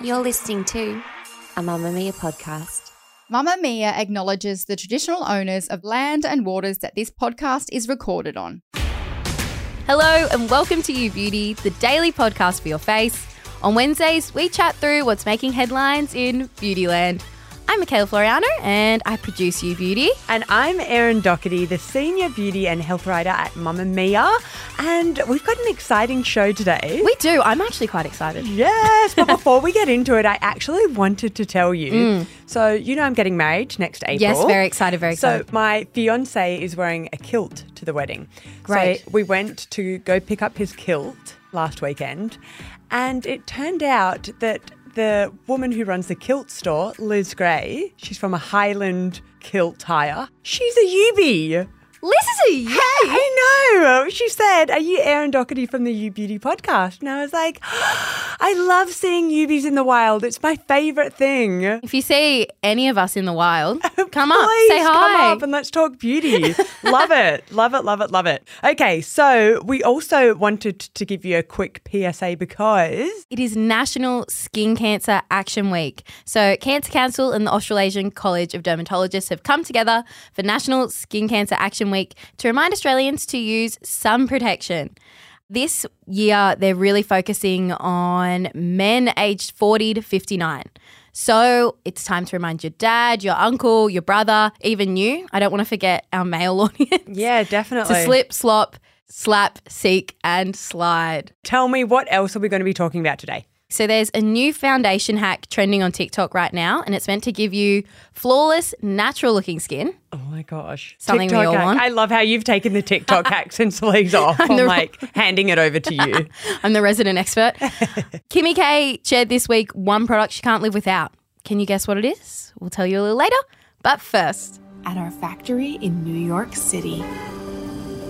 You're listening to a Mamamia podcast. Mamamia acknowledges the traditional owners of land and waters that this podcast is recorded on. Hello and welcome to You Beauty, the daily podcast for your face. On Wednesdays, we chat through what's making headlines in Beautyland. I'm Michaela Floriano and I produce You Beauty. And I'm Erin Doherty, the senior beauty and health writer at Mamamia. And we've got an exciting show today. We do. I'm actually quite excited. Yes, but before we get into it, I actually wanted to tell you. So, you know, I'm getting married next April. Mm. Yes, very excited, very excited. So, my fiance is wearing a kilt to the wedding. Great. So, we went to go pick up his kilt last weekend, and it turned out that the woman who runs the kilt store, Liz Gray, she's from a Highland kilt hire. She's a Yubi. Lizzie! Yay! I know. She said, Are you Erin Doherty from the You Beauty podcast? And I was like, I love seeing Ubies in the wild. It's my favorite thing. If you see any of us in the wild, oh, come up, say hi. Come up and let's talk beauty. love it. Love it. Love it. Love it. Okay. So we also wanted to give you a quick PSA because It is National Skin Cancer Action Week. So, Cancer Council and the Australasian College of Dermatologists have come together for National Skin Cancer Action Week to remind Australians to use sun protection. This year, they're really focusing on men aged 40 to 59. So, it's time to remind your dad, your uncle, your brother, even you. I don't want to forget our male audience. yeah, definitely. to slip, slop, slap, seek, and slide. Tell me what else are we going to be talking about today? So there's a new foundation hack trending on TikTok right now, and it's meant to give you flawless, natural looking skin. Oh my gosh. Something we TikTok all hack. want. I love how you've taken the TikTok hack since Leigh's off. I'm the- like handing it over to you. I'm the resident expert. Kimmy K shared this week one product she can't live without. Can you guess what it is? We'll tell you a little later. But first, at our factory in New York City.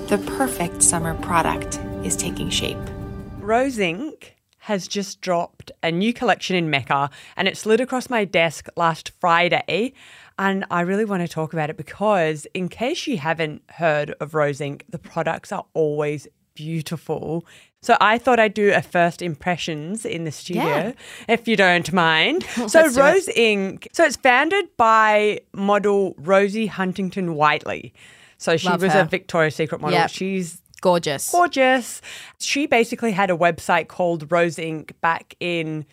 The perfect summer product is taking shape. Rose Inc. has just dropped a new collection in Mecca and it slid across my desk last Friday. And I really want to talk about it because, in case you haven't heard of Rose Inc., the products are always beautiful. So I thought I'd do a first impressions in the studio, Yeah. if you don't mind. so Let's it. Rose Inc. So it's founded by model Rosie Huntington Whiteley. So she Love was her. a Victoria's Secret model. Yep. She's gorgeous. gorgeous. She basically had a website called Rose Inc. back in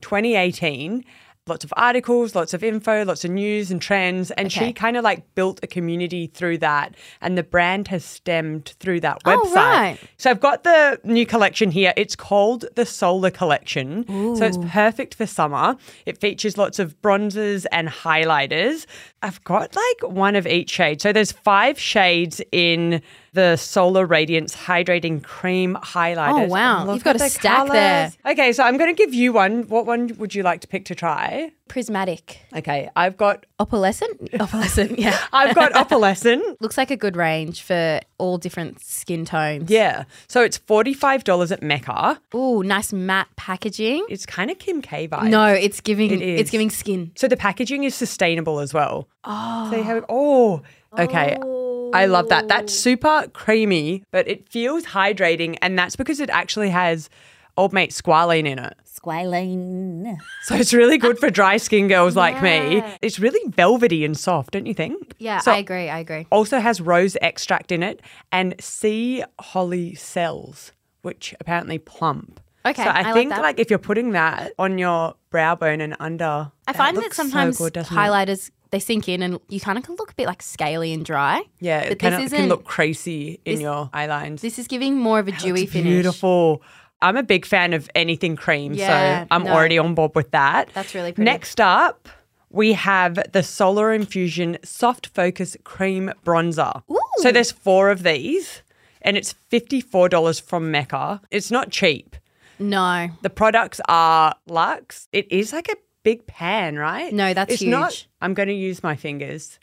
2018. Lots of articles, lots of info, lots of news and trends. And Okay. she kind of like built a community through that. And the brand has stemmed through that Oh, website. right. So I've got the new collection here. It's called the Solar Collection. So it's perfect for summer. It features lots of bronzers and highlighters. I've got like one of each shade. So there's five shades in the Solar Radiance Hydrating Cream Highlighters. Oh, wow. You've got a the stack there. Okay, so I'm going to give you one. What one would you like to pick to try? Prismatic. Okay, I've got Opalescent? Opalescent, yeah. I've got opalescent. Looks like a good range for all different skin tones. Yeah. So it's $45 at Mecca. Ooh, nice matte packaging. It's kind of Kim K vibe. No, it's giving It is. it's giving skin. So the packaging is sustainable as well. Oh. So you have oh. Okay. Oh. I love that. That's super creamy, but it feels hydrating and that's because it actually has old mate squalene in it. Squalene. So it's really good for dry skin girls like me. It's really velvety and soft, don't you think? Yeah, So I agree. I agree. Also has rose extract in it and sea holly cells, which apparently plump. Okay, so I, I like think that. like if you're putting that on your brow bone and under, I find that looks so sometimes good, doesn't it? highlighters they sink in and you kind of can look a bit like scaly and dry. Yeah, it this can look creasy in this- your eye lines. This is giving more of a dewy It's finish. Beautiful. I'm a big fan of anything cream, Yeah, so I'm no. already on board with that. That's really pretty. Next up, we have the Solar Infusion Soft Focus Cream Bronzer. So there's four of these, and it's $54 from Mecca. It's not cheap. No. The products are Lux. It is like a big pan, right? No, that's it's Not, huge. I'm going to use my fingers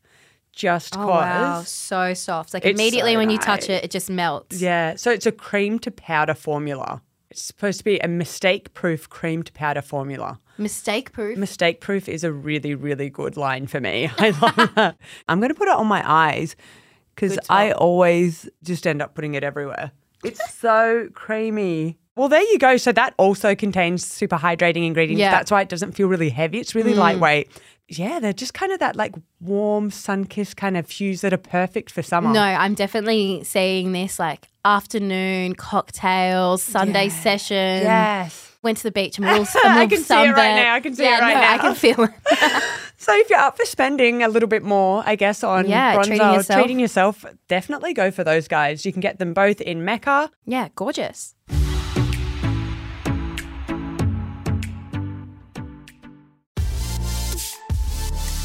just Oh, cause. wow. So soft. Like It's immediately so when you touch it, it just melts. Yeah. So it's a cream to powder formula. It's supposed to be a mistake proof cream to powder formula. Mistake proof. Mistake proof is a really, really good line for me. I love that. I'm going to put it on my eyes because I always just end up putting it everywhere. It's so creamy. Well, there you go. So that also contains super hydrating ingredients. Yeah. That's why it doesn't feel really heavy. It's really mm. lightweight. Yeah, they're just kind of that like warm, sun kissed kind of hues that are perfect for summer. No, I'm definitely seeing this like afternoon cocktails, Sunday session. Yes. Went to the beach and we'll, and we'll I can see it right now. I can see it right no, I can feel it. So if you're up for spending a little bit more, I guess on Yeah, bronzer, treating yourself. treating yourself, definitely go for those guys. You can get them both in Mecca. yeah, gorgeous.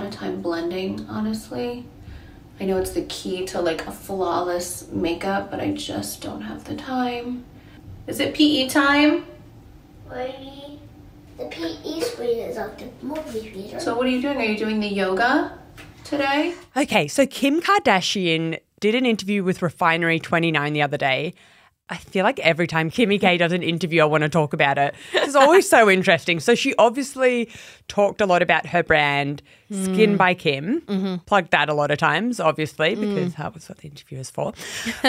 lot of time blending, honestly. I know it's the key to like a flawless makeup, but I just don't have the time. Is it PE time? Maybe the PE screen is on the movie theater. So what are you doing? Are you doing the yoga today? Okay, so Kim Kardashian did an interview with Refinery 29 the other day. I feel like every time Kimmy K does an interview, I want to talk about it. It's always so interesting. So she obviously talked a lot about her brand, mm. SKKN by Kim. Mm-hmm. Plugged that a lot of times, obviously, mm. because that was what the interview is for.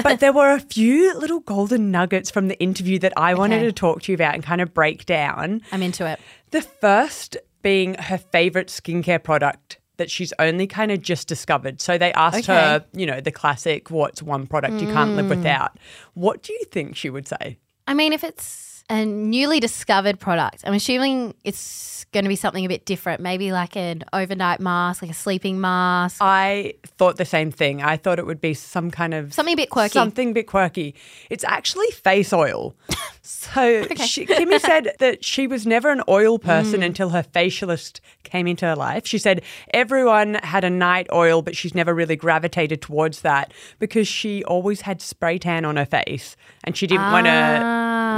but there were a few little golden nuggets from the interview that I wanted Okay. to talk to you about and kind of break down. I'm into it. The first being her favorite skincare product that she's only kind of just discovered. So they asked Okay. her, you know, the classic, what's one product you can't live Mm. without? What do you think she would say? I mean, if it's a newly discovered product, I'm assuming it's going to be something a bit different. Maybe like an overnight mask, like a sleeping mask. I thought the same thing. I thought it would be some kind of Something a bit quirky. Something a bit quirky. It's actually face oil. So she, Kimmy said that she was never an oil person Mm. until her facialist came into her life. She said everyone had a night oil, but she's never really gravitated towards that because she always had spray tan on her face and she didn't want to,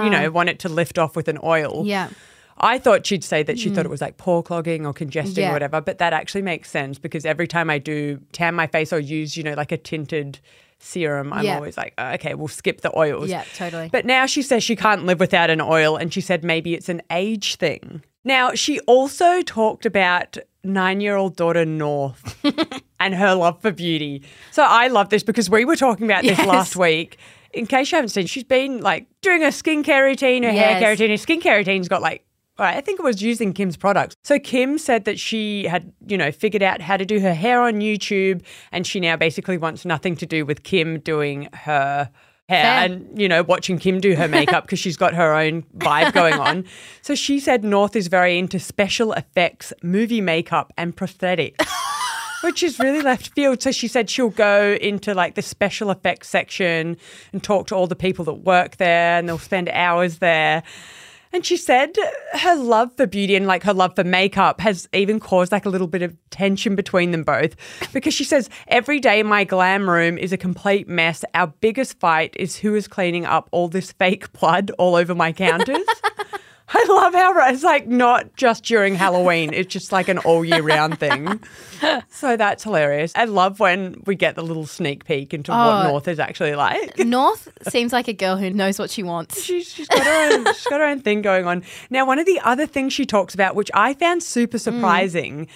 you know, want it to lift off with an oil. Ah. Yeah. I thought she'd say that she thought it was like pore clogging or congesting Yeah. or whatever, but that actually makes sense because every time I do tan my face or use, you know, like a tinted serum, I'm Yeah. always like, "Oh, okay, we'll skip the oils. Yeah, totally. But now she says she can't live without an oil and she said maybe it's an age thing. Now, she also talked about nine year old daughter North and her love for beauty. So I love this because we were talking about this Yes. last week. In case you haven't seen, she's been like doing a skincare routine, her hair care routine. Her skincare routine's got like, I think it was using Kim's products. So Kim said that she had, you know, figured out how to do her hair on YouTube and she now basically wants nothing to do with Kim doing her hair Fair. and, you know, watching Kim do her makeup because she's got her own vibe going on. So she said North is very into special effects, movie makeup, and prosthetics. Which is really left field. So she said she'll go into like the special effects section and talk to all the people that work there and they'll spend hours there. And she said her love for beauty and like her love for makeup has even caused like a little bit of tension between them both because she says every day my glam room is a complete mess. Our biggest fight is who is cleaning up all this fake blood all over my counters. I love how it's like not just during Halloween, it's just like an all year round thing. So that's hilarious. I love when we get the little sneak peek into what Oh. North is actually like. North seems like a girl who knows what she wants. She's, she's got her own she's got her own thing going on. Now, one of the other things she talks about, which I found super mm. surprising,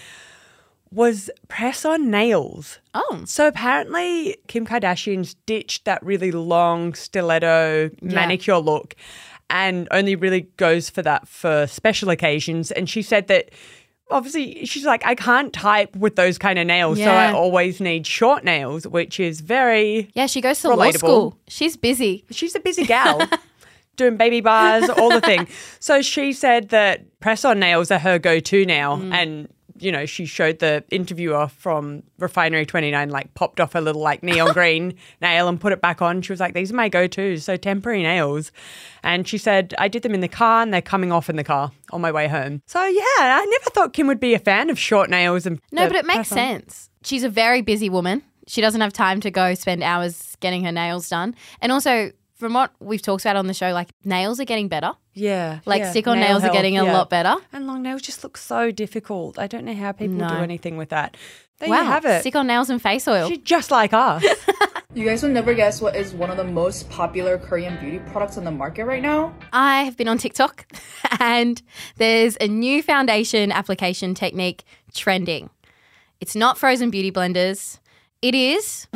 was press on nails. Oh. So apparently Kim Kardashian's ditched that really long stiletto manicure look and only really goes for that for special occasions. And she said that obviously she's like, I can't type with those kind of nails, so I always need short nails, which is very Yeah, she goes to law school. She's busy. she's a busy gal. Doing baby bars, all the thing. So she said that press on nails are her go to now. Mm. And, you know, she showed the interviewer from Refinery 29, like, popped off a little, like, neon green nail and put it back on. She was like, these are my go tos. So temporary nails. And she said, I did them in the car and they're coming off in the car on my way home. So, yeah, I never thought Kim would be a fan of short nails. and No, but it makes sense. She's a very busy woman. She doesn't have time to go spend hours getting her nails done. And also, from what we've talked about on the show, like nails are getting better. Yeah. Like yeah. stick on Nail nails are getting a yeah. lot better. And long nails just look so difficult. I don't know how people do anything with that. There wow. you have it. Stick on nails and face oil. She's just like us. You guys will never guess what is one of the most popular Korean beauty products on the market right now. I have been on TikTok and there's a new foundation application technique trending. It's not frozen beauty blenders. It is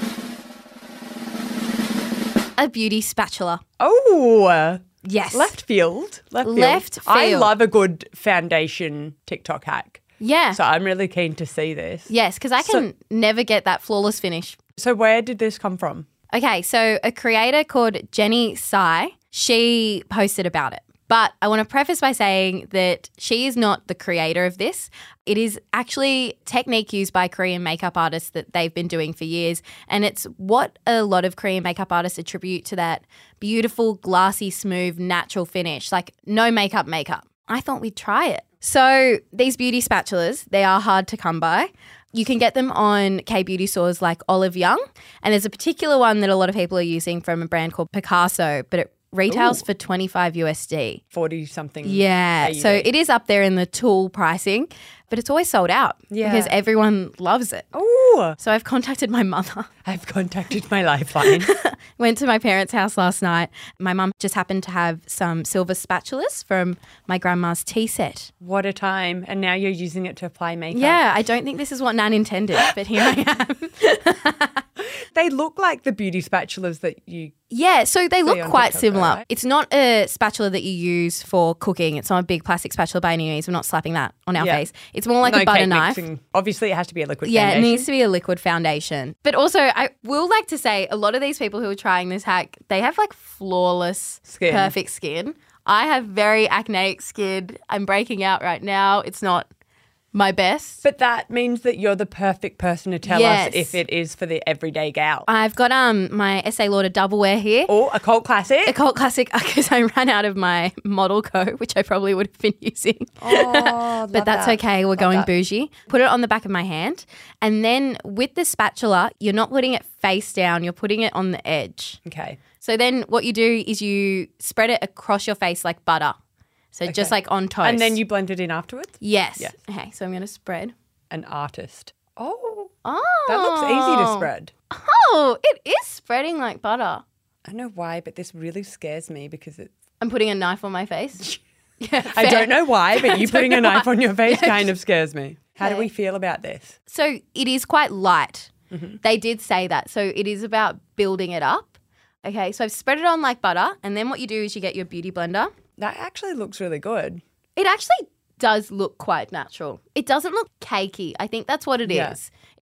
a beauty spatula. oh, Yes. left field. Left field. Left I love a good foundation TikTok hack. Yeah. So I'm really keen to see this. yes, because I can never get that flawless finish. So where did this come from? Okay, so a creator called Jenny Sai, she posted about it. But I want to preface by saying that she is not the creator of this. It is actually technique used by Korean makeup artists that they've been doing for years. And it's what a lot of Korean makeup artists attribute to that beautiful, glassy, smooth, natural finish, like no makeup makeup. I thought we'd try it. So these beauty spatulas, they are hard to come by. You can get them on K beauty stores like Olive Young, and there's a particular one that a lot of people are using from a brand called Piccasso, but it retails for 25 USD. 40 something. Yeah, so it is up there in the tool pricing, but it's always sold out Yeah. because everyone loves it. Oh. So I've contacted my mother. I've contacted my lifeline. Went to my parents' house last night. My mum just happened to have some silver spatulas from my grandma's tea set. what a time. And now you're using it to apply makeup. Yeah, I don't think this is what Nan intended, but here I am. They look like the beauty spatulas that you Yeah, so they look quite TikTok, similar. right? It's not a spatula that you use for cooking. It's not a big plastic spatula by any means. We're not slapping that on our Yeah. face. It's more like no a butter knife. mixing. Obviously, it has to be a liquid Yeah, it needs to be a liquid foundation. But also, I will like to say a lot of these people who are trying this hack, they have like flawless, Skin. perfect skin. I have very acneic skin. I'm breaking out right now. It's not my best. But that means that you're the perfect person to tell Yes. us if it is for the everyday gal. I've got um my Estée Lauder double wear here. or a cult classic. A cult classic because I ran out of my model coat, which I probably would have been using. Oh, but that's okay. We're going bougie. Put it on the back of my hand. And then with the spatula, you're not putting it face down, you're putting it on the edge. Okay. So then what you do is you spread it across your face like butter. So just like on toast. And then you blend it in afterwards? Yes. Yes. Okay, so I'm going to spread. An artist. Oh, Oh. that looks easy to spread. Oh, it is spreading like butter. I don't know why, but this really scares me because it's. I'm putting a knife on my face. yeah, I don't know why, but you putting a knife why. on your face kind of scares me. How do we feel about this? So it is quite light. Mm-hmm. They did say that. So it is about building it up. Okay, so I've spread it on like butter. And then what you do is you get your beauty blender. That actually looks really good. It actually does look quite natural. It doesn't look cakey. I think that's what it is. Yeah.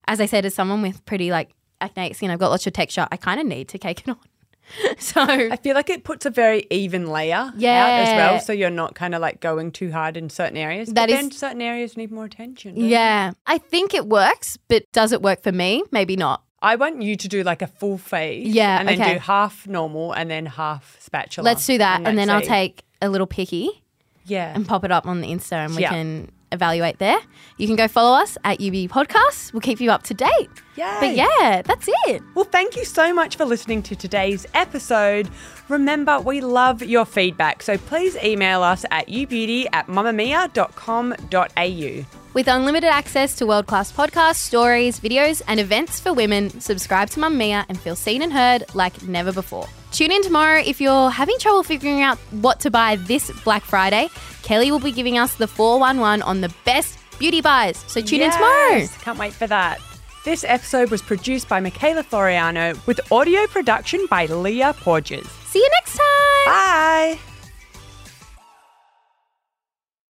As I said, as someone with pretty like acneic skin, I've got lots of texture. I kind of need to cake it on. so I feel like it puts a very even layer out as well, so you're not kind of like going too hard in certain areas. That but is- then certain areas need more attention. they? yeah, I think it works, but does it work for me? Maybe not. I want you to do like a full face. Yeah, And then okay. do half normal and then half spatula. Let's do that, and, let's then I'll take a little picky Yeah. and pop it up on the Insta, and we Yeah. can evaluate there. You can go follow us at UB Podcast. We'll keep you up to date. Yeah. But yeah, that's it. Well, thank you so much for listening to today's episode. Remember, we love your feedback, so please email us at ubeauty at mamamia.com.au. With unlimited access to world class podcasts, stories, videos, and events for women, subscribe to Mamamia and feel seen and heard like never before. Tune in tomorrow if you're having trouble figuring out what to buy this Black Friday. Kelly will be giving us the 411 on the best beauty buys. So tune in tomorrow. Can't wait for that. This episode was produced by Michaela Floriano with audio production by Leah Porges. See you next time. Bye.